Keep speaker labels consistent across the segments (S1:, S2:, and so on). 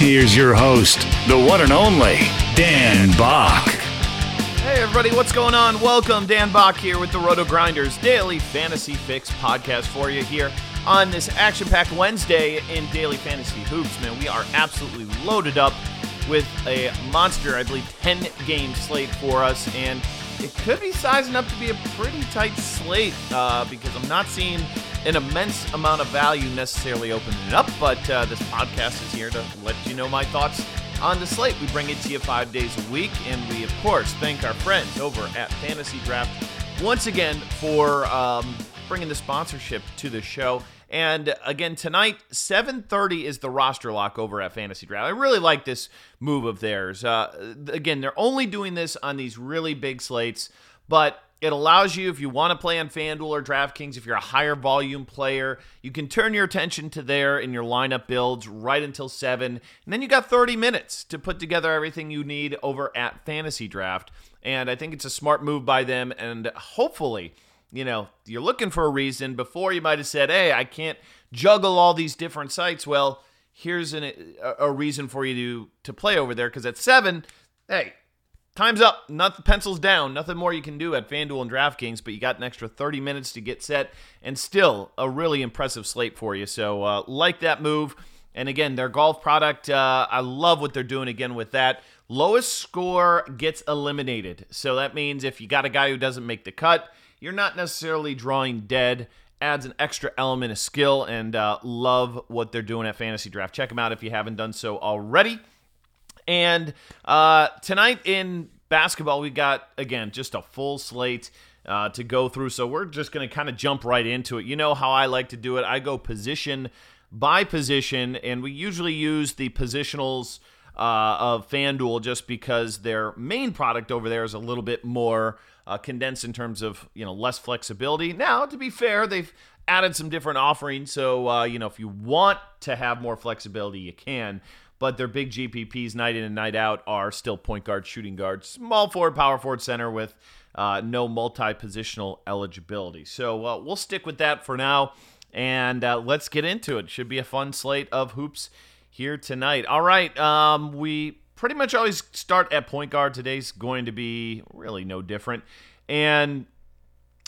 S1: Here's your host, the one and only Dan Bach.
S2: Hey, everybody, what's going on? Welcome. Dan Bach here with the Roto Grinders Daily Fantasy Fix podcast for you here on this action packed Wednesday in Daily Fantasy Hoops. Man, we are absolutely loaded up with a monster, I believe, 10 game slate for us. And it could be sizing up to be a pretty tight slate uh, because I'm not seeing an immense amount of value necessarily opening it up, but uh, this podcast is here to let you know my thoughts on the slate. We bring it to you five days a week, and we, of course, thank our friends over at Fantasy Draft once again for um, bringing the sponsorship to the show. And again, tonight, 7.30 is the roster lock over at Fantasy Draft. I really like this move of theirs. Uh, again, they're only doing this on these really big slates, but it allows you, if you want to play on FanDuel or DraftKings, if you're a higher volume player, you can turn your attention to there in your lineup builds right until 7. And then you got 30 minutes to put together everything you need over at Fantasy Draft. And I think it's a smart move by them. And hopefully, you know, you're looking for a reason. Before you might have said, hey, I can't juggle all these different sites. Well, here's an, a reason for you to, to play over there because at 7, hey, Time's up. Nothing pencils down. Nothing more you can do at FanDuel and DraftKings, but you got an extra 30 minutes to get set, and still a really impressive slate for you. So uh, like that move. And again, their golf product, uh, I love what they're doing again with that. Lowest score gets eliminated. So that means if you got a guy who doesn't make the cut, you're not necessarily drawing dead. Adds an extra element of skill, and uh, love what they're doing at Fantasy Draft. Check them out if you haven't done so already. And uh, tonight in basketball, we got, again, just a full slate. Uh, to go through. So we're just going to kind of jump right into it. You know how I like to do it. I go position by position, and we usually use the positionals uh, of FanDuel just because their main product over there is a little bit more uh, condensed in terms of you know less flexibility. Now, to be fair, they've added some different offerings, so uh, you know if you want to have more flexibility, you can but their big GPPs night in and night out are still point guard, shooting guard, small forward, power forward, center with uh, no multi positional eligibility. So uh, we'll stick with that for now. And uh, let's get into it. Should be a fun slate of hoops here tonight. All right. Um, we pretty much always start at point guard. Today's going to be really no different. And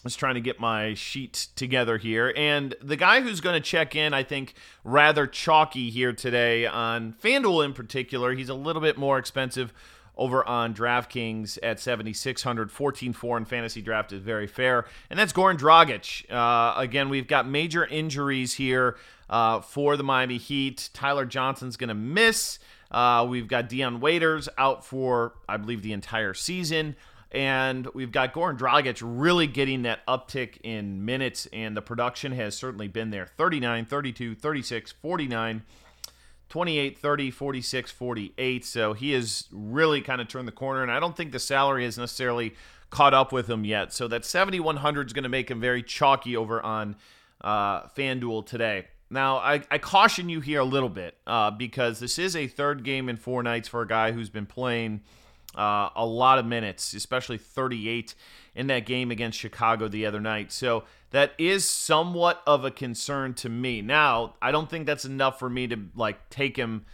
S2: was trying to get my sheet together here. And the guy who's going to check in, I think, rather chalky here today on FanDuel in particular. He's a little bit more expensive over on DraftKings at 7,600. 14 4 in fantasy draft is very fair. And that's Goran Dragic. Uh, again, we've got major injuries here uh, for the Miami Heat. Tyler Johnson's going to miss. Uh, we've got Dion Waiters out for, I believe, the entire season. And we've got Goran Dragic really getting that uptick in minutes, and the production has certainly been there 39, 32, 36, 49, 28, 30, 46, 48. So he has really kind of turned the corner, and I don't think the salary has necessarily caught up with him yet. So that 7,100 is going to make him very chalky over on uh, FanDuel today. Now, I, I, caution you here a little bit uh, because this is a third game in four nights for a guy who's been playing – uh, a lot of minutes, especially 38 in that game against Chicago the other night. So that is somewhat of a concern to me. Now, I don't think that's enough for me to like take him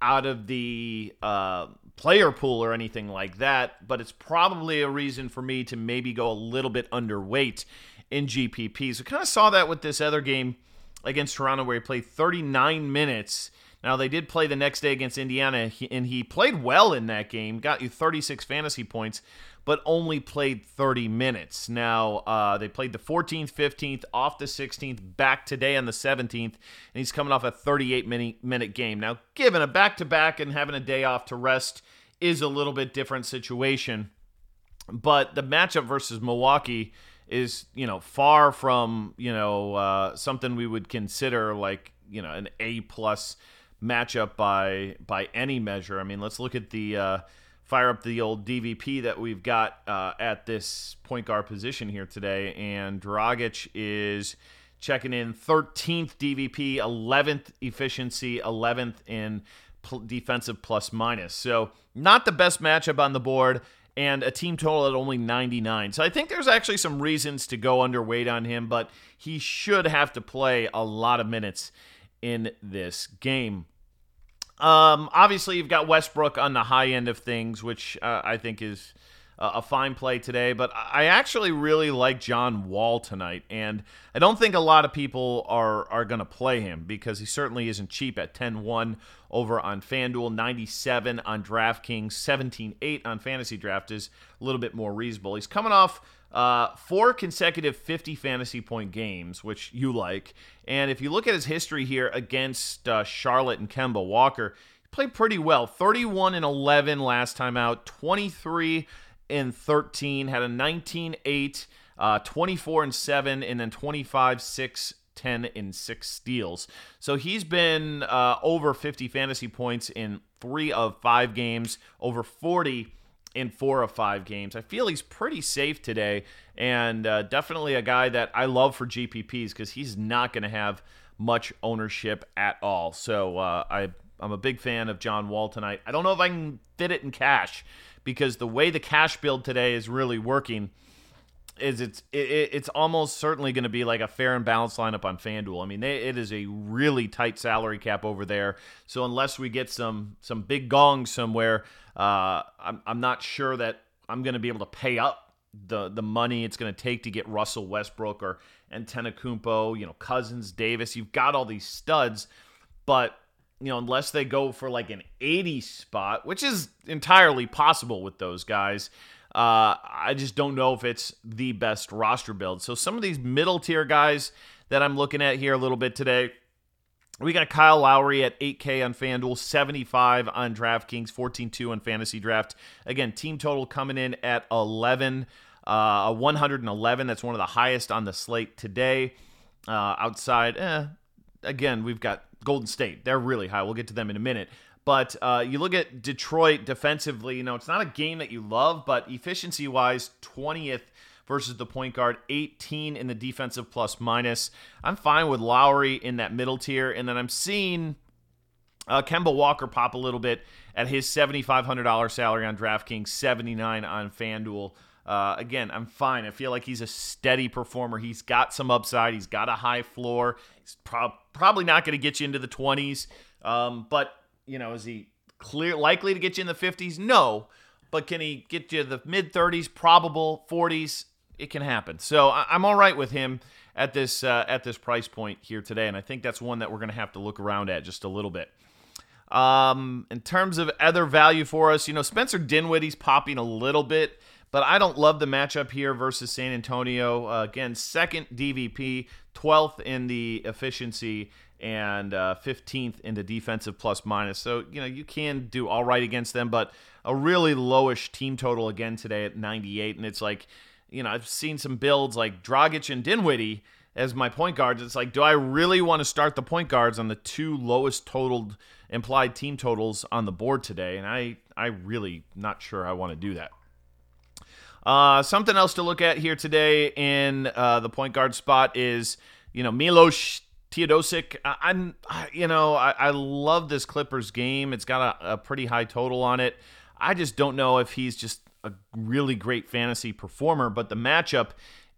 S2: out of the uh, player pool or anything like that, but it's probably a reason for me to maybe go a little bit underweight in GPP. So kind of saw that with this other game against Toronto where he played 39 minutes Now, they did play the next day against Indiana, and he played well in that game, got you 36 fantasy points, but only played 30 minutes. Now, uh, they played the 14th, 15th, off the 16th, back today on the 17th, and he's coming off a 38 minute, game. Now, given a back to back and having a day off to rest is a little bit different situation, but the matchup versus Milwaukee is you know far from you know uh, something we would consider like you know an A plus matchup by by any measure. I mean, let's look at the uh, fire up the old DVP that we've got uh, at this point guard position here today, and Dragic is checking in 13th DVP, 11th efficiency, 11th in pl- defensive plus minus. So not the best matchup on the board and a team total at only 99. So I think there's actually some reasons to go underweight on him, but he should have to play a lot of minutes in this game. Um, obviously, you've got Westbrook on the high end of things, which uh, I think is a fine play today. But I actually really like John Wall tonight, and I don't think a lot of people are are going to play him because he certainly isn't cheap at 10-1 over on FanDuel, 97 on DraftKings, 17-8 on Fantasy Draft is a little bit more reasonable. He's coming off uh, four consecutive 50 fantasy point games, which you like. And if you look at his history here against uh, Charlotte and Kemba Walker, he played pretty well. 31 and 11 last time out, 23 and 13, had a 19 8, uh, 24 and 7, and then 25 6 10 and 6 steals. So he's been uh, over 50 fantasy points in three of five games, over 40 in four of five games. I feel he's pretty safe today, and uh, definitely a guy that I love for GPPs because he's not going to have much ownership at all. So uh, I, I'm a big fan of John Wall tonight. I don't know if I can fit it in cash because the way the cash build today is really working is it's it, it's almost certainly going to be like a fair and balanced lineup on FanDuel. I mean, they, it is a really tight salary cap over there. So unless we get some some big gongs somewhere, uh, I'm I'm not sure that I'm going to be able to pay up the the money it's going to take to get Russell Westbrook or Antetokounmpo, you know, Cousins, Davis. You've got all these studs, but you know, unless they go for like an 80 spot, which is entirely possible with those guys. Uh, I just don't know if it's the best roster build. So some of these middle tier guys that I'm looking at here a little bit today, we got Kyle Lowry at 8K on FanDuel, 75 on DraftKings, 14-2 on Fantasy Draft. Again, team total coming in at 11, uh, 111. That's one of the highest on the slate today. Uh, outside, eh, again, we've got Golden State. They're really high. We'll get to them in a minute. But uh, you look at Detroit defensively, you know, it's not a game that you love, but efficiency wise, 20th versus the point guard, 18 in the defensive plus minus. I'm fine with Lowry in that middle tier. And then I'm seeing uh, Kemba Walker pop a little bit at his $7,500 salary on DraftKings, 79 on FanDuel. Uh, again, I'm fine. I feel like he's a steady performer. He's got some upside. He's got a high floor. He's pro- probably not going to get you into the 20s. Um, but, you know, is he clear likely to get you in the 50s? No. But can he get you the mid 30s? Probable 40s. It can happen. So I- am all right with him at this uh, at this price point here today, and I think that's one that we're going to have to look around at just a little bit. Um, in terms of other value for us, you know, Spencer Dinwiddie's popping a little bit. But I don't love the matchup here versus San Antonio. Uh, again, second DVP, 12th in the efficiency, and uh, 15th in the defensive plus minus. So, you know, you can do all right against them, but a really lowish team total again today at 98. And it's like, you know, I've seen some builds like Dragic and Dinwiddie as my point guards. It's like, do I really want to start the point guards on the two lowest totaled implied team totals on the board today? And I, I really not sure I want to do that. Uh, something else to look at here today in uh, the point guard spot is, you know, Milos Teodosic. I, am you know, I, I, love this Clippers game. It's got a, a pretty high total on it. I just don't know if he's just a really great fantasy performer, but the matchup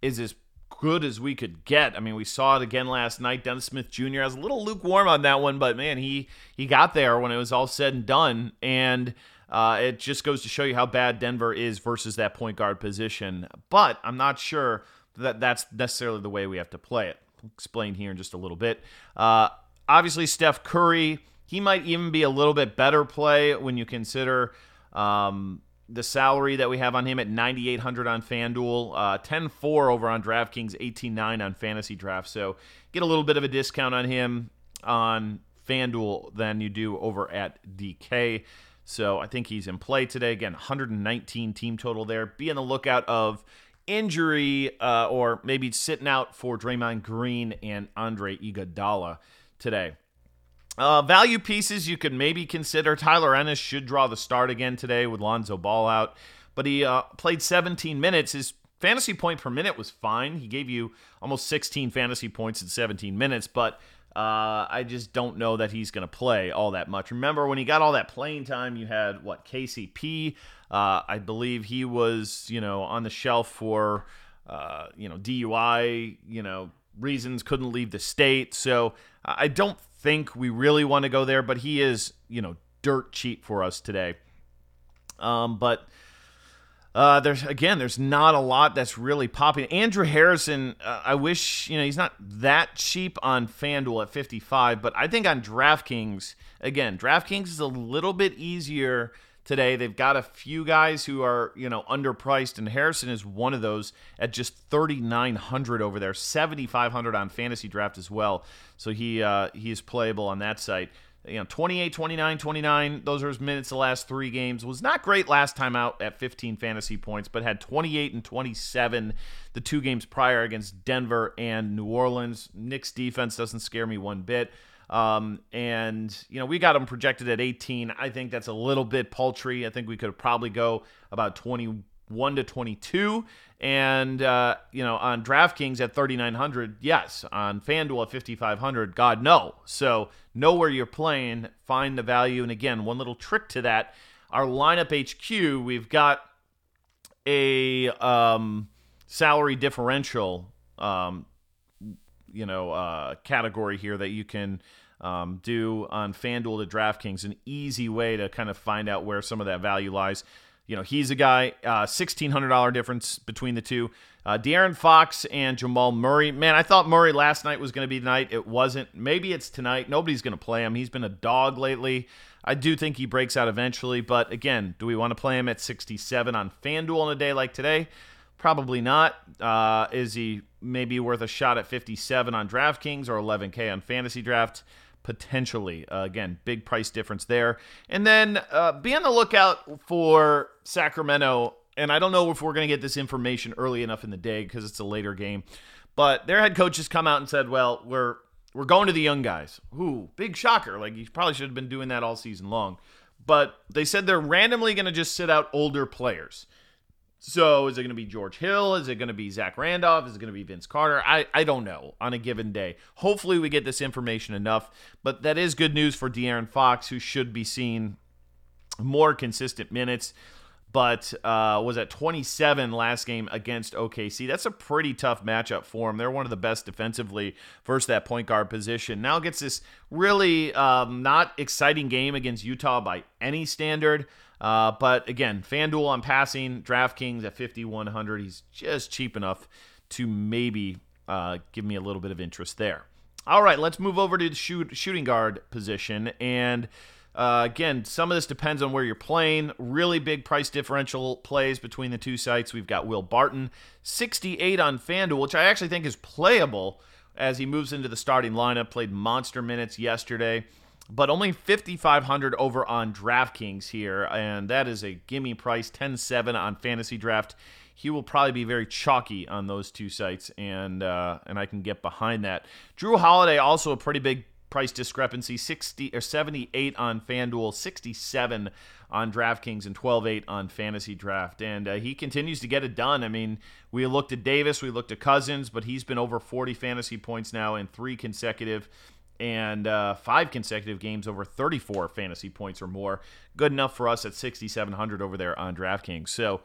S2: is as good as we could get. I mean, we saw it again last night. Dennis Smith Jr. was a little lukewarm on that one, but man, he he got there when it was all said and done, and uh, it just goes to show you how bad Denver is versus that point guard position. But I'm not sure that that's necessarily the way we have to play it. Explain here in just a little bit. Uh, obviously, Steph Curry he might even be a little bit better play when you consider um, the salary that we have on him at 9800 on FanDuel, uh 10-4 over on DraftKings, 18-9 on Fantasy Draft. So get a little bit of a discount on him on FanDuel than you do over at DK. So I think he's in play today. Again, 119 team total there. Be on the lookout of injury uh, or maybe sitting out for Draymond Green and Andre Iguodala today. Uh, value pieces you could maybe consider. Tyler Ennis should draw the start again today with Lonzo Ball out, but he uh, played 17 minutes. His fantasy point per minute was fine. He gave you almost 16 fantasy points in 17 minutes, but uh, I just don't know that he's going to play all that much. Remember when he got all that playing time, you had what KCP. Uh, I believe he was you know on the shelf for uh, you know DUI. You know reasons couldn't leave the state. So I don't think we really want to go there, but he is, you know, dirt cheap for us today. Um, but uh, there's again, there's not a lot that's really popping. Andrew Harrison, uh, I wish you know he's not that cheap on FanDuel at 55, but I think on DraftKings, again, DraftKings is a little bit easier today. They've got a few guys who are, you know, underpriced, and Harrison is one of those at just 3,900 over there, 7,500 on fantasy draft as well. So he uh, he is playable on that site. You know, 28, 29, 29, those are his minutes the last three games. Was not great last time out at 15 fantasy points, but had 28 and 27 the two games prior against Denver and New Orleans. Knicks defense doesn't scare me one bit. Um, and, you know, we got him projected at 18. I think that's a little bit paltry. I think we could probably go about 21 to 22. And, uh, you know, on DraftKings at 3,900, yes. On FanDuel at 5,500, God, no. So know where you're playing, find the value. And again, one little trick to that our lineup HQ, we've got a um, salary differential um, you know uh, category here that you can um, do on FanDuel to DraftKings. An easy way to kind of find out where some of that value lies. You know, he's a guy, uh, $1,600 difference between the two. Uh, De'Aaron Fox and Jamal Murray. Man, I thought Murray last night was going to be tonight. It wasn't. Maybe it's tonight. Nobody's going to play him. He's been a dog lately. I do think he breaks out eventually. But again, do we want to play him at 67 on FanDuel on a day like today? Probably not. Uh, is he maybe worth a shot at 57 on DraftKings or 11K on Fantasy Draft? potentially. Uh, again, big price difference there. And then uh, be on the lookout for Sacramento. And I don't know if we're going to get this information early enough in the day because it's a later game. But their head coach has come out and said, "Well, we're we're going to the young guys." Ooh, big shocker! Like you probably should have been doing that all season long. But they said they're randomly going to just sit out older players. So is it going to be George Hill? Is it going to be Zach Randolph? Is it going to be Vince Carter? I, I don't know on a given day. Hopefully we get this information enough. But that is good news for De'Aaron Fox, who should be seeing more consistent minutes. But uh, was at 27 last game against OKC. That's a pretty tough matchup for him. They're one of the best defensively versus that point guard position. Now gets this really um, not exciting game against Utah by any standard. Uh, but again, FanDuel on passing, DraftKings at 5,100. He's just cheap enough to maybe uh, give me a little bit of interest there. All right, let's move over to the shoot, shooting guard position. And uh, again, some of this depends on where you're playing. Really big price differential plays between the two sites. We've got Will Barton, 68 on FanDuel, which I actually think is playable as he moves into the starting lineup. Played monster minutes yesterday but only 5500 over on DraftKings here and that is a gimme price 10-7 on fantasy draft. He will probably be very chalky on those two sites and uh, and I can get behind that. Jrue Holiday also a pretty big price discrepancy 60 or 78 on FanDuel 67 on DraftKings and 12-8 on fantasy draft. And uh, he continues to get it done. I mean we looked at Davis we looked at Cousins but he's been over 40 fantasy points now in three consecutive and uh, five consecutive games over 34 fantasy points or more. Good enough for us at 6,700 over there on DraftKings. So,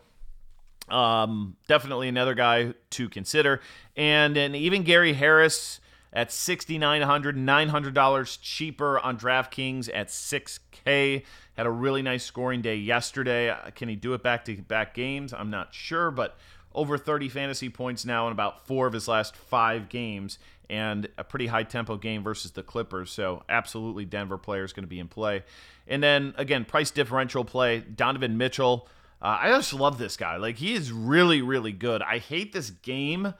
S2: um, definitely another guy to consider. And, and even Gary Harris at 6,900, $900 cheaper on DraftKings at 6K. Had a really nice scoring day yesterday. Uh, can he do it back to back games? I'm not sure, but over 30 fantasy points now in about four of his last five games, and a pretty high tempo game versus the Clippers. So, absolutely, Denver player is going to be in play. And then, again, price differential play Donovan Mitchell. Uh, I just love this guy. Like, he is really, really good. I hate this game.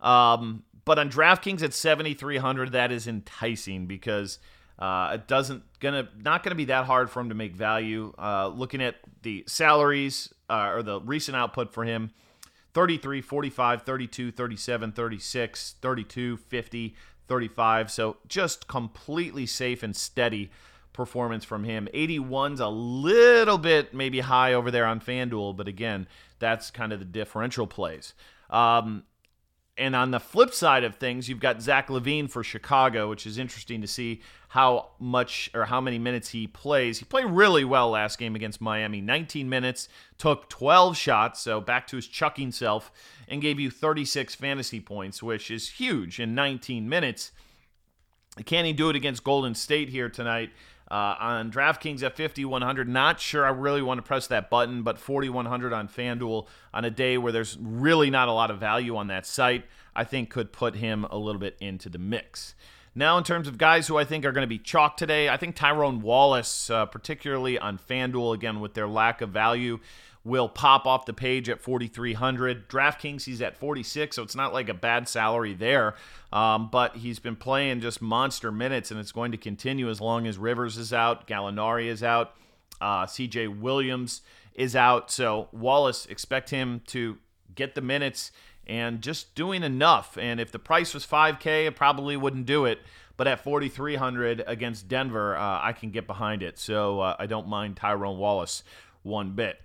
S2: Um, but on DraftKings at 7,300, that is enticing because uh, it doesn't gonna not gonna be that hard for him to make value. Uh, looking at the salaries uh, or the recent output for him, 33, 45, 32, 37, 36, 32, 50, 35. So just completely safe and steady performance from him. 81's a little bit maybe high over there on FanDuel, but again, that's kind of the differential plays. Um, and on the flip side of things, you've got Zach LaVine for Chicago, which is interesting to see how much or how many minutes he plays. He played really well last game against Miami 19 minutes, took 12 shots, so back to his chucking self, and gave you 36 fantasy points, which is huge in 19 minutes. Can he do it against Golden State here tonight? Uh, on DraftKings at 5,100, not sure I really want to press that button, but 4,100 on FanDuel on a day where there's really not a lot of value on that site, I think could put him a little bit into the mix. Now, in terms of guys who I think are going to be chalk today, I think Tyrone Wallace, uh, particularly on FanDuel, again, with their lack of value, will pop off the page at 4,300. DraftKings, he's at 46, so it's not like a bad salary there. Um, but he's been playing just monster minutes, and it's going to continue as long as Rivers is out, Gallinari is out, uh, CJ Williams is out. So Wallace, expect him to get the minutes and just doing enough. And if the price was 5K, it probably wouldn't do it. But at 4,300 against Denver, uh, I can get behind it. So uh, I don't mind Tyrone Wallace one bit.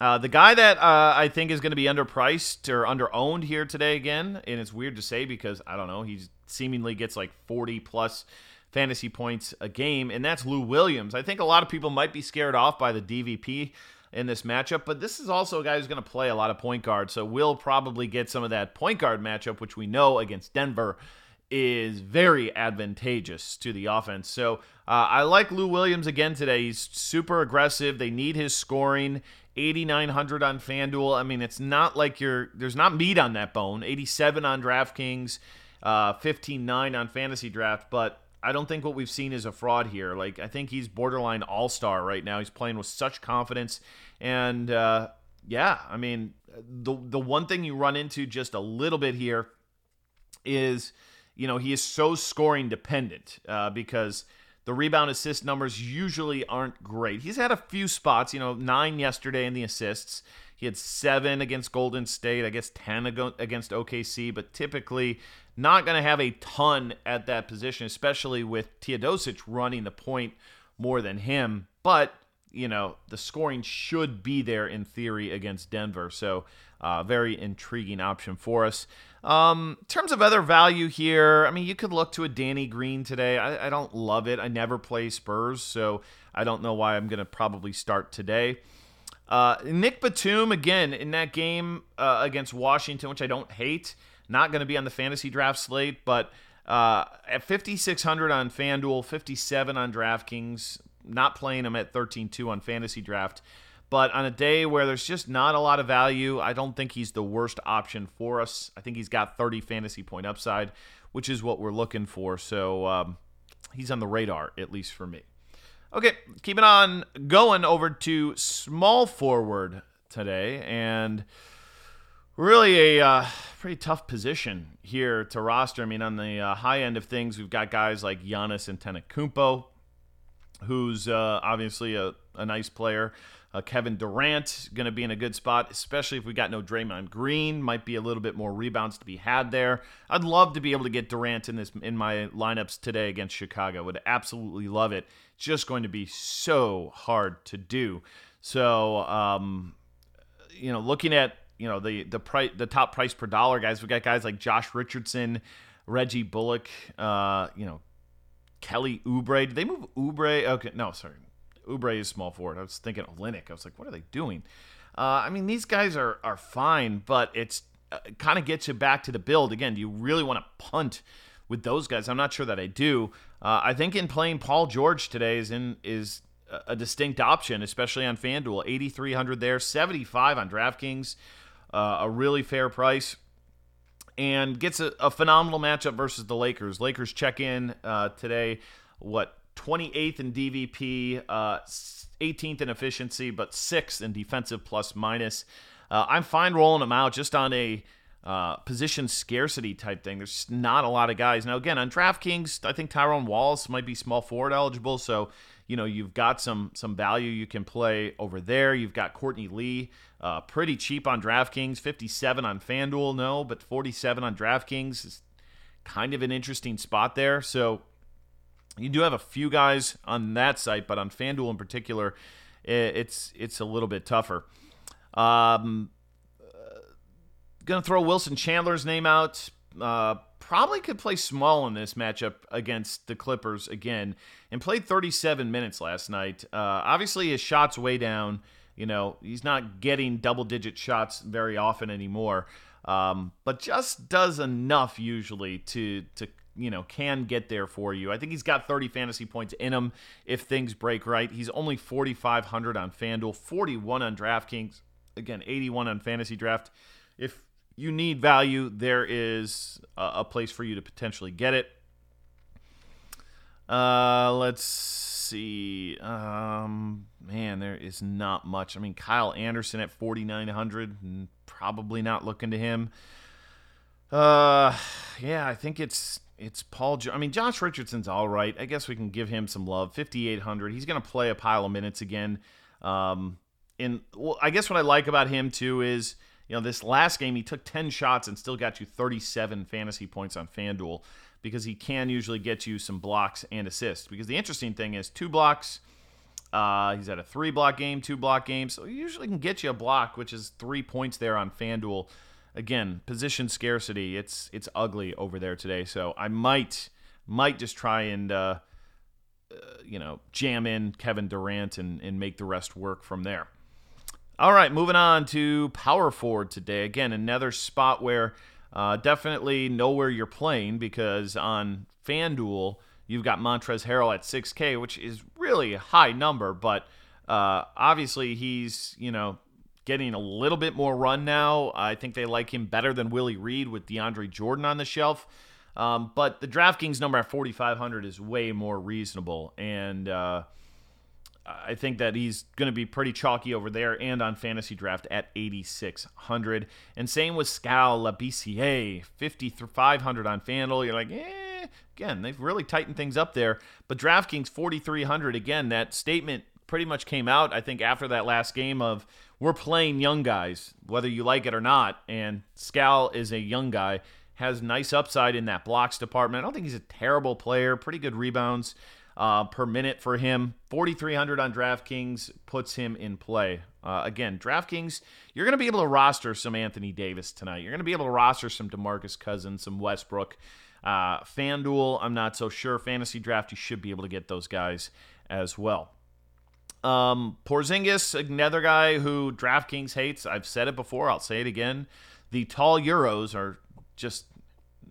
S2: Uh, the guy that uh, I think is going to be underpriced or underowned here today again, and it's weird to say because I don't know, he seemingly gets like 40 plus fantasy points a game, and that's Lou Williams. I think a lot of people might be scared off by the DVP in this matchup, but this is also a guy who's going to play a lot of point guard, so we'll probably get some of that point guard matchup, which we know against Denver is very advantageous to the offense. So uh, I like Lou Williams again today. He's super aggressive. They need his scoring. 8900 on FanDuel. I mean, it's not like you're there's not meat on that bone. 87 on DraftKings, uh 15.9 on Fantasy Draft, but I don't think what we've seen is a fraud here. Like I think he's borderline all-star right now. He's playing with such confidence and uh yeah, I mean, the the one thing you run into just a little bit here is you know, he is so scoring dependent uh, because the rebound assist numbers usually aren't great. He's had a few spots, you know, nine yesterday in the assists. He had seven against Golden State, I guess 10 against OKC, but typically not going to have a ton at that position, especially with Teodosic running the point more than him. But, you know, the scoring should be there in theory against Denver. So, uh, very intriguing option for us. Um, in terms of other value here, I mean, you could look to a Danny Green today. I, I don't love it. I never play Spurs, so I don't know why I'm going to probably start today. Uh, Nick Batum, again, in that game uh, against Washington, which I don't hate, not going to be on the fantasy draft slate, but uh, at 5,600 on FanDuel, 57 on DraftKings, not playing him at 13.2 on fantasy draft. But on a day where there's just not a lot of value, I don't think he's the worst option for us. I think he's got 30 fantasy point upside, which is what we're looking for. So um, he's on the radar, at least for me. Okay, keeping on going over to small forward today, and really a uh, pretty tough position here to roster. I mean, on the uh, high end of things, we've got guys like Giannis Antetokounmpo, who's uh, obviously a, a nice player. Uh, Kevin Durant going to be in a good spot, especially if we got no Draymond Green. Might be a little bit more rebounds to be had there. I'd love to be able to get Durant in this in my lineups today against Chicago. Would absolutely love it. Just going to be so hard to do. So, um, you know, looking at you know the the price the top price per dollar guys, we got guys like Josh Richardson, Reggie Bullock, uh, you know, Kelly Oubre. Did they move Oubre? Okay, no, sorry. Oubre is small forward. I was thinking Olynyk. I was like, what are they doing? Uh, I mean, these guys are are fine, but it's uh, kind of gets you back to the build again. Do you really want to punt with those guys? I'm not sure that I do. Uh, I think in playing Paul George today is in is a distinct option, especially on FanDuel. 8,300 there, 75 on DraftKings. uh, a really fair price and gets a, a, phenomenal matchup versus the Lakers. Lakers check in uh, today, what 28th in DVP, uh, 18th in efficiency, but sixth in defensive plus minus. Uh, I'm fine rolling them out just on a uh, position scarcity type thing. There's not a lot of guys now. Again, on DraftKings, I think Tyrone Wallace might be small forward eligible, so you know you've got some some value you can play over there. You've got Courtney Lee, uh, pretty cheap on DraftKings, 57 on FanDuel, no, but 47 on DraftKings is kind of an interesting spot there. So you do have a few guys on that site, but on FanDuel in particular, it's it's a little bit tougher. Um, to throw Wilson Chandler's name out. Uh, probably could play small in this matchup against the Clippers again and played 37 minutes last night. Uh, obviously, his shots way down. You know, he's not getting double digit shots very often anymore, um, but just does enough usually to, to, you know, can get there for you. I think he's got 30 fantasy points in him if things break right. He's only 4,500 on FanDuel, 41 on DraftKings, again, 81 on Fantasy Draft. If you need value, there is a, place for you to potentially get it. Uh, let's see. Um, man, there is not much. I mean, Kyle Anderson at 4,900, probably not looking to him. Uh, yeah, I think it's it's Paul. Jo- I mean, Josh Richardson's all right. I guess we can give him some love. 5,800. He's going to play a pile of minutes again. Um, and well, I guess what I like about him too is you know, this last game he took 10 shots and still got you 37 fantasy points on FanDuel because he can usually get you some blocks and assists. Because the interesting thing is two blocks. Uh, he's at a three block game, two block game, so he usually can get you a block, which is three points there on FanDuel. Again, position scarcity. It's it's ugly over there today, so I might might just try and uh, uh, you know jam in Kevin Durant and and make the rest work from there. All right, moving on to power forward today. Again, another spot where uh, definitely know where you're playing because on FanDuel, you've got Montrezl Harrell at 6K, which is really a high number, but uh, obviously he's, you know, getting a little bit more run now. I think they like him better than Willie Reed with DeAndre Jordan on the shelf. Um, but the DraftKings number at 4,500 is way more reasonable. And, uh, I think that he's going to be pretty chalky over there and on fantasy draft at 8,600. And same with Skal Labissiere, 5,500 on FanDuel. You're like, eh, again, they've really tightened things up there. But DraftKings 4,300, again, that statement pretty much came out, I think, after that last game of we're playing young guys, whether you like it or not. And Skal is a young guy, has nice upside in that blocks department. I don't think he's a terrible player, pretty good rebounds uh, per minute for him. 4,300 on DraftKings puts him in play. Uh, again, DraftKings, you're going to be able to roster some Anthony Davis tonight. You're going to be able to roster some DeMarcus Cousins, some Westbrook. Uh, FanDuel, I'm not so sure. Fantasy Draft, you should be able to get those guys as well. Um, Porzingis, another guy who DraftKings hates. I've said it before. I'll say it again. The tall Euros are just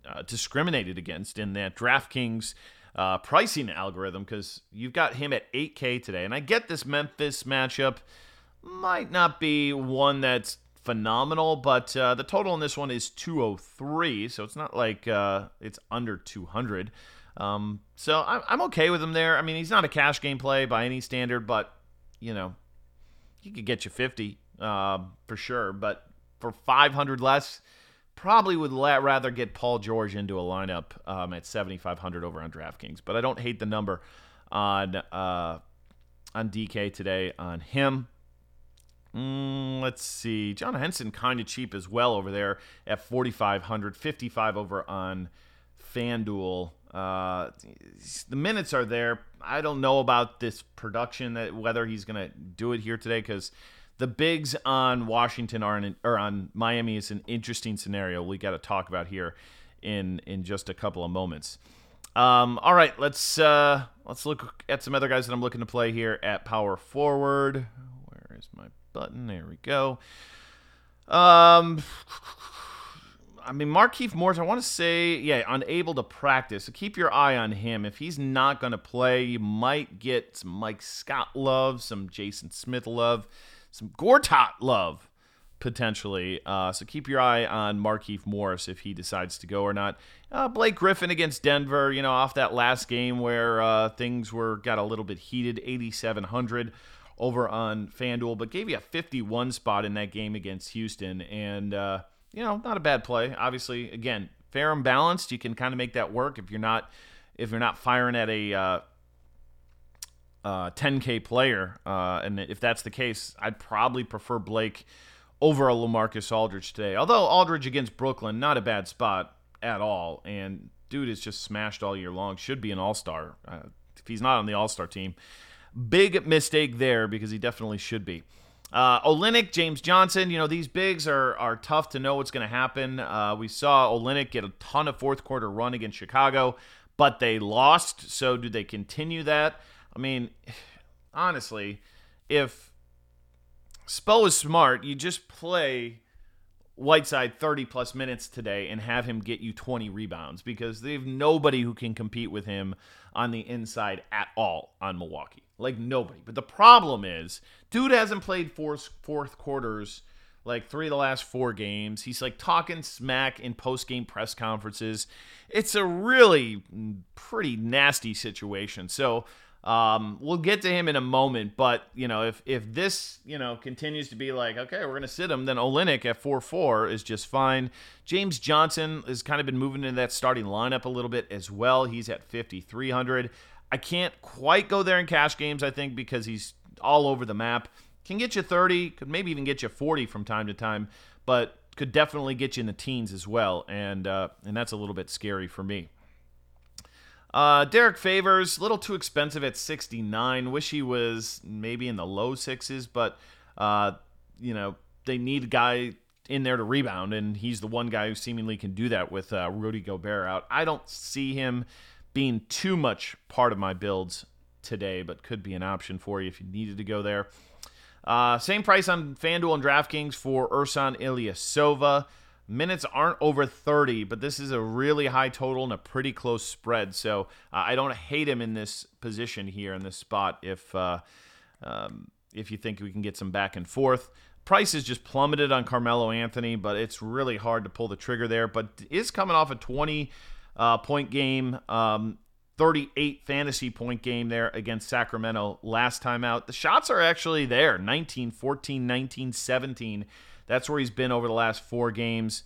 S2: uh, discriminated against in that DraftKings – uh, pricing algorithm because you've got him at 8K today. And I get this Memphis matchup might not be one that's phenomenal, but uh, the total in this one is 203, so it's not like uh, it's under 200. Um, so I'm, I'm okay with him there. I mean, he's not a cash game play by any standard, but you know, he could get you 50 uh, for sure. But for 500 less, probably would rather get Paul George into a lineup um, at 7,500 over on DraftKings, but I don't hate the number on uh, on DK today on him. Mm, let's see, John Henson kind of cheap as well over there at 4,500, 55 over on FanDuel. Uh, the minutes are there. I don't know about this production that whether he's to do it here today because the bigs on Washington are in, or on Miami is an interesting scenario we got to talk about here in in just a couple of moments. Um, all right, let's uh, let's look at some other guys that I'm looking to play here at power forward. Where is my button? There we go. Um, I mean, Markieff Morris, I want to say, yeah, unable to practice. So keep your eye on him. If he's not going to play, you might get some Mike Scott love, some Jason Smith love some Gortat love. potentially. Uh, so keep your eye on Markieff Morris if he decides to go or not. Uh, Blake Griffin against Denver, you know, off that last game where uh, things were got a little bit heated, 8,700 over on FanDuel, but gave you a 51 spot in that game against Houston. And, uh, you know, not a bad play. Obviously, again, fair and balanced. You can kind of make that work if you're not if you're not firing at a uh, uh, 10K player. Uh, and if that's the case, I'd probably prefer Blake over a Lamarcus Aldridge today. Although Aldridge against Brooklyn, not a bad spot at all. And dude is just smashed all year long. Should be an All Star. Uh, if he's not on the All Star team, big mistake there because he definitely should be. Uh, Olynyk, James Johnson, you know, these bigs are, are tough to know what's going to happen. Uh, we saw Olynyk get a ton of fourth quarter run against Chicago, but they lost. So do they continue that? I mean, honestly, if Spo is smart, you just play Whiteside 30 plus minutes today and have him get you 20 rebounds because they have nobody who can compete with him on the inside at all on Milwaukee. Like nobody. But the problem is, dude hasn't played fourth, fourth quarters like three of the last four games. He's like talking smack in post game press conferences. It's a really pretty nasty situation. So um, we'll get to him in a moment, but you know, if if this you know continues to be like, okay, we're gonna sit him, then Olynyk at four four is just fine. James Johnson has kind of been moving into that starting lineup a little bit as well. He's at fifty three hundred. I can't quite go there in cash games, I think, because he's all over the map. Can get you 30, could maybe even get you 40 from time to time, but could definitely get you in the teens as well, and uh, and that's a little bit scary for me. Uh, Derrick Favors, a little too expensive at 69. Wish he was maybe in the low sixes, but uh, you know they need a guy in there to rebound, and he's the one guy who seemingly can do that with uh, Rudy Gobert out. I don't see him being too much part of my builds today, but could be an option for you if you needed to go there. Uh, same price on FanDuel and DraftKings for Ersan Ilyasova. Minutes aren't over 30, but this is a really high total and a pretty close spread. So uh, I don't hate him in this position here in this spot if uh, um, if you think we can get some back and forth. Price is just plummeted on Carmelo Anthony, but it's really hard to pull the trigger there. But is coming off a 20 uh, point game. Um, 38 fantasy point game there against Sacramento last time out. The shots are actually there 19, 14, 19, 17. That's where he's been over the last four games.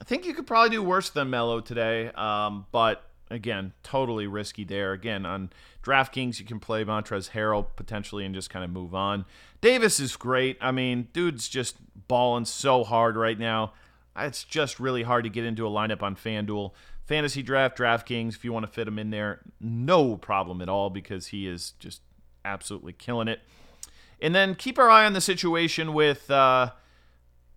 S2: I think you could probably do worse than Melo today, um, but again, totally risky there. Again, on DraftKings, you can play Montrezl Harrell potentially and just kind of move on. Davis is great. I mean, dude's just balling so hard right now. It's just really hard to get into a lineup on FanDuel. Fantasy draft, DraftKings, if you want to fit him in there, no problem at all because he is just absolutely killing it. And then keep our eye on the situation with uh,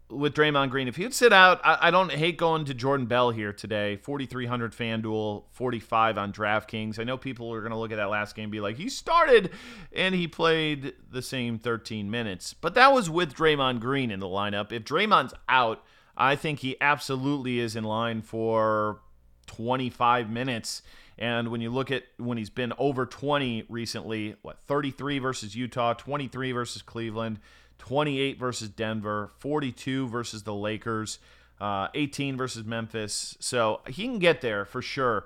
S2: with Draymond Green. If he'd sit out, I, I don't hate going to Jordan Bell here today. 4,300 FanDuel, 45 on DraftKings. I know people are going to look at that last game and be like, he started and he played the same 13 minutes. But that was with Draymond Green in the lineup. If Draymond's out, I think he absolutely is in line for 25 minutes. And when you look at when he's been over 20 recently, what 33 versus Utah, 23 versus Cleveland, 28 versus Denver, 42 versus the Lakers, uh, 18 versus Memphis. So he can get there for sure.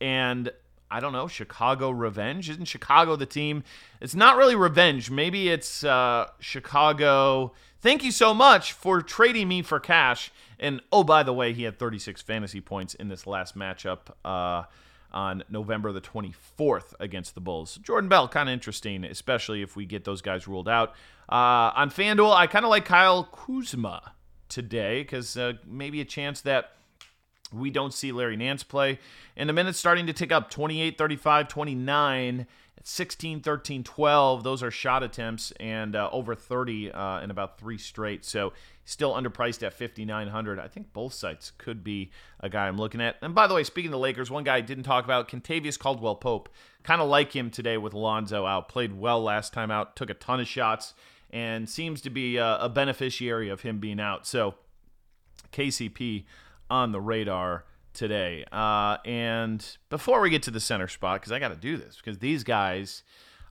S2: And I don't know, Chicago revenge. Isn't Chicago the team? It's not really revenge. Maybe it's uh, Chicago. Thank you so much for trading me for cash. And oh, by the way, he had 36 fantasy points in this last matchup uh, on November the 24th against the Bulls. Jordan Bell, kind of interesting, especially if we get those guys ruled out. Uh, on FanDuel, I kind of like Kyle Kuzma today because uh, maybe a chance that we don't see Larry Nance play. And the minutes starting to tick up 28, 35, 29, 16, 13, 12. Those are shot attempts and uh, over 30 uh, in about three straight. So still underpriced at 5,900. I think both sites could be a guy I'm looking at. And by the way, speaking of the Lakers, one guy I didn't talk about, Kentavious Caldwell Pope. Kind of like him today with Alonzo out. Played well last time out, took a ton of shots, and seems to be a, a beneficiary of him being out. So KCP on the radar today. Uh, and before we get to the center spot, because I got to do this, because these guys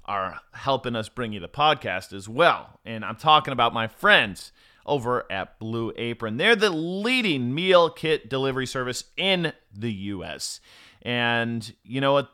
S2: are helping us bring you the podcast as well. And I'm talking about my friends over at Blue Apron. They're the leading meal kit delivery service in the U.S. And you know what?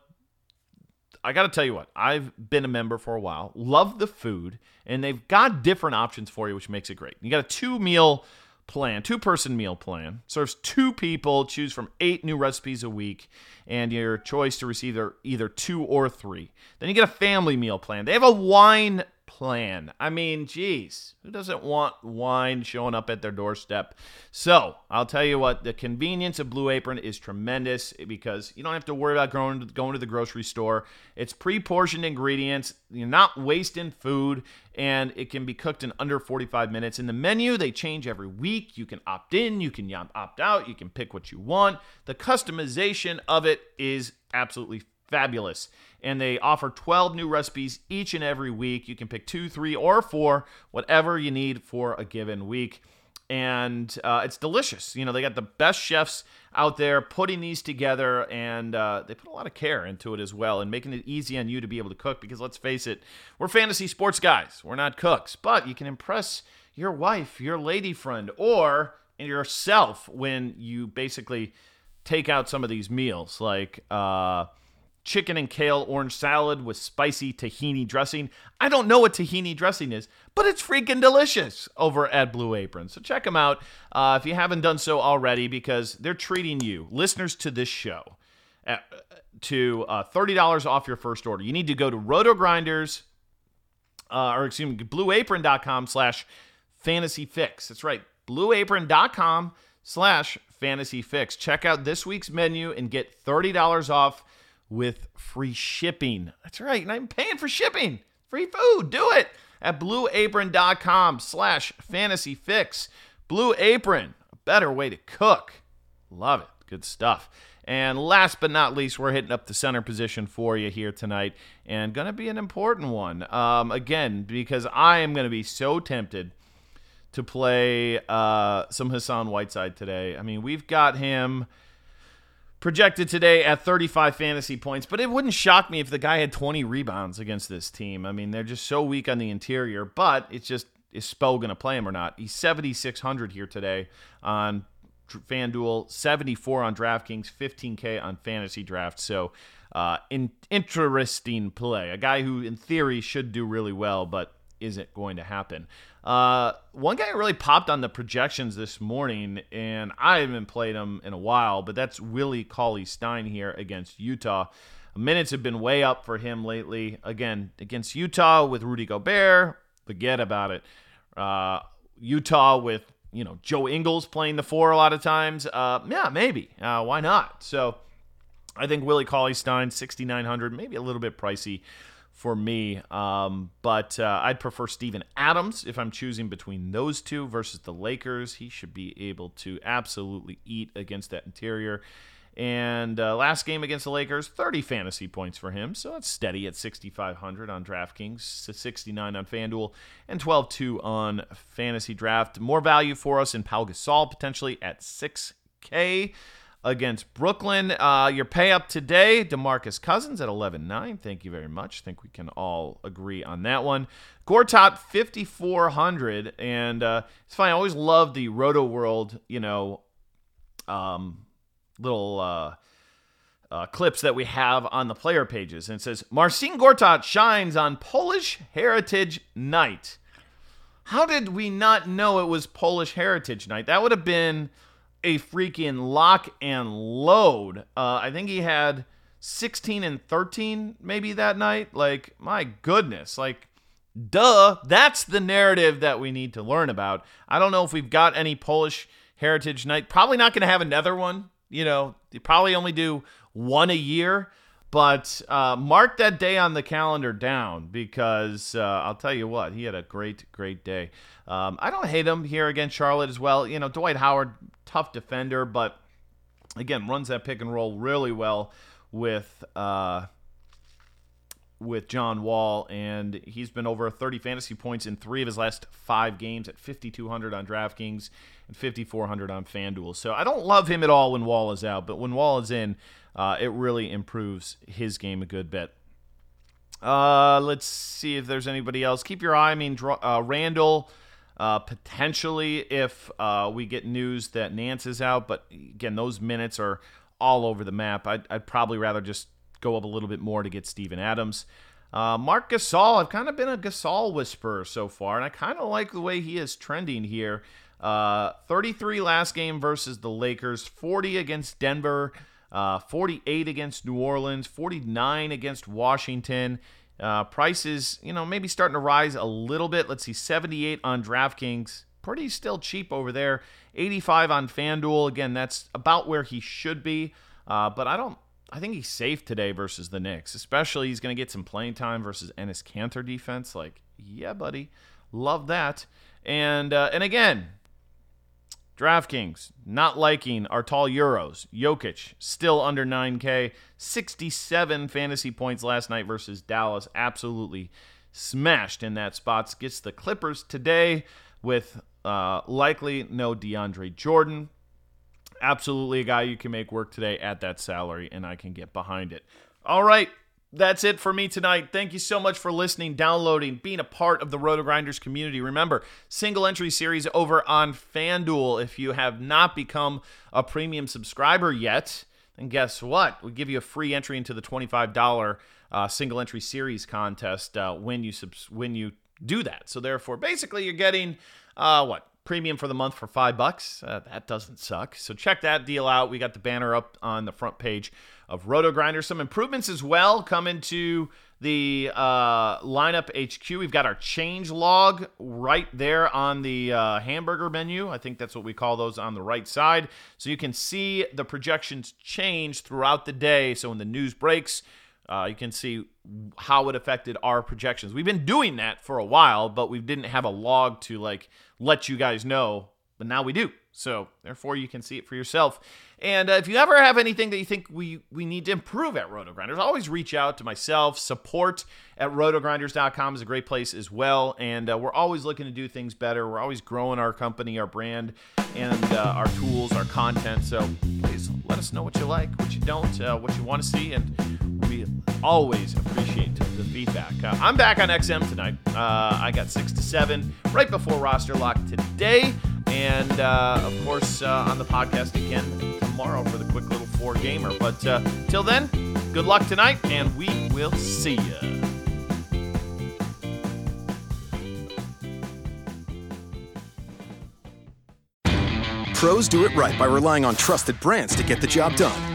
S2: I got to tell you what, I've been a member for a while, love the food, and they've got different options for you, which makes it great. You got a two meal plan, two person meal plan, serves two people, choose from eight new recipes a week, and your choice to receive either, either two or three. Then you get a family meal plan. They have a wine plan. I mean, geez, who doesn't want wine showing up at their doorstep? So I'll tell you what, the convenience of Blue Apron is tremendous because you don't have to worry about going to, going to the grocery store. It's pre portioned ingredients, you're not wasting food, and it can be cooked in under 45 minutes. In the menu, they change every week. You can opt in, you can opt out, you can pick what you want. The customization of it is absolutely fabulous. And they offer 12 new recipes each and every week. You can pick two, three, or four, whatever you need for a given week. And uh, it's delicious. You know, they got the best chefs out there putting these together, and uh, they put a lot of care into it as well, and making it easy on you to be able to cook. Because let's face it, we're fantasy sports guys, we're not cooks, but you can impress your wife, your lady friend, or yourself when you basically take out some of these meals. Like, uh, chicken and kale orange salad with spicy tahini dressing. I don't know what tahini dressing is, but it's freaking delicious over at Blue Apron. So check them out uh, if you haven't done so already because they're treating you, listeners to this show, at, to uh, $30 off your first order. You need to go to RotoGrinders, uh, or excuse me, blueapron.com slash fantasy fix. That's right, blueapron.com slash fantasy fix. Check out this week's menu and get $30 off with free shipping. That's right, and I'm paying for shipping. Free food. Do it at blueapron.com slash fantasy fix. Blue Apron, a better way to cook. Love it. Good stuff. And last but not least, we're hitting up the center position for you here tonight, and going to be an important one. Um, again, because I am going to be so tempted to play uh, some Hassan Whiteside today. I mean, we've got him projected today at 35 fantasy points, but it wouldn't shock me if the guy had 20 rebounds against this team. I mean, they're just so weak on the interior, but it's just is Spo going to play him or not? He's 7600 here today on FanDuel, 74 on DraftKings, 15k on Fantasy Draft. So, uh, in, interesting play. A guy who, in theory, should do really well, but isn't going to happen. Uh, one guy really popped on the projections this morning, and I haven't played him in a while, but that's Willie Cauley Stein here against Utah. Minutes have been way up for him lately. Again, against Utah with Rudy Gobert, forget about it. Uh, Utah with you know Joe Ingles playing the four a lot of times. Uh, yeah, maybe. Uh, why not? So I think Willie Cauley Stein, 6,900, maybe a little bit pricey for me. Um, but uh, I'd prefer Steven Adams if I'm choosing between those two versus the Lakers. He should be able to absolutely eat against that interior. And uh, last game against the Lakers, 30 fantasy points for him. So it's steady at 6,500 on DraftKings, 69 on FanDuel, and 12-2 on Fantasy Draft. More value for us in Pau Gasol potentially at 6K against Brooklyn. Uh, your pay up today, DeMarcus Cousins at 11.9. Thank you very much. think we can all agree on that one. Gortat 5,400. And uh, it's fine. I always love the Rotoworld, you know, um, little uh, uh, clips that we have on the player pages. And it says, Marcin Gortat shines on Polish Heritage Night. How did we not know it was Polish Heritage Night? That would have been a freaking lock and load. Uh, I think he had 16 and 13 maybe that night. Like, my goodness. Like, duh. That's the narrative that we need to learn about. I don't know if we've got any Polish Heritage Night. Probably not going to have another one. You know, they probably only do one a year. But uh, mark that day on the calendar down because uh, I'll tell you what, he had a great, great day. Um, I don't hate him here against Charlotte as well. You know, Dwight Howard, tough defender, but again, runs that pick and roll really well with uh, with John Wall, and he's been over 30 fantasy points in three of his last five games at 5,200 on DraftKings and 5,400 on FanDuel. So I don't love him at all when Wall is out, but when Wall is in, uh, it really improves his game a good bit. Uh, let's see if there's anybody else. Keep your eye. I mean, uh, Randle Uh, potentially, if uh, we get news that Nance is out, but again, those minutes are all over the map. I'd, I'd probably rather just go up a little bit more to get Steven Adams. Uh, Marc Gasol, I've kind of been a Gasol whisperer so far, and I kind of like the way he is trending here. Uh, 33 last game versus the Lakers, 40 against Denver, uh, 48 against New Orleans, 49 against Washington. Uh, prices, you know, maybe starting to rise a little bit. Let's see, 78 on DraftKings, pretty still cheap over there. 85 on FanDuel. Again, that's about where he should be. Uh, but I don't. I think he's safe today versus the Knicks, especially he's going to get some playing time versus Enes Kanter defense. Like, yeah, buddy, love that. And uh, and again, DraftKings not liking our tall Euros. Jokic still under 9K. 67 fantasy points last night versus Dallas. Absolutely smashed in that spot. Gets the Clippers today with uh, likely no DeAndre Jordan. Absolutely a guy you can make work today at that salary, and I can get behind it. All right, that's it for me tonight. Thank you so much for listening, downloading, being a part of the Roto Grinders community. Remember, single entry series over on FanDuel. If you have not become a premium subscriber yet, then guess what? We give you a free entry into the $25 uh, single entry series contest uh, when you subs- when you do that. So therefore, basically, you're getting uh, what premium for the month for five bucks. Uh, that doesn't suck. So check that deal out. We got the banner up on the front page of Roto Grinder. Some improvements as well coming to the uh, lineup HQ. We've got our change log right there on the uh, hamburger menu. I think that's what we call those on the right side. So you can see the projections change throughout the day. So when the news breaks, uh, you can see how it affected our projections. We've been doing that for a while, but we didn't have a log to like let you guys know. But now we do. So therefore, you can see it for yourself. And uh, if you ever have anything that you think we we need to improve at RotoGrinders, always reach out to myself. Support at rotogrinders.com is a great place as well. And uh, we're always looking to do things better. We're always growing our company, our brand, and uh, our tools, our content. So please let us know what you like, what you don't, uh, what you want to see, and we always appreciate the feedback. Uh, I'm back on XM tonight. Uh, I got six to seven right before roster lock today, and of course on the podcast again tomorrow for the quick little four gamer. But uh, till then, good luck tonight, and we will see you.
S3: Pros do it right by relying on trusted brands to get the job done.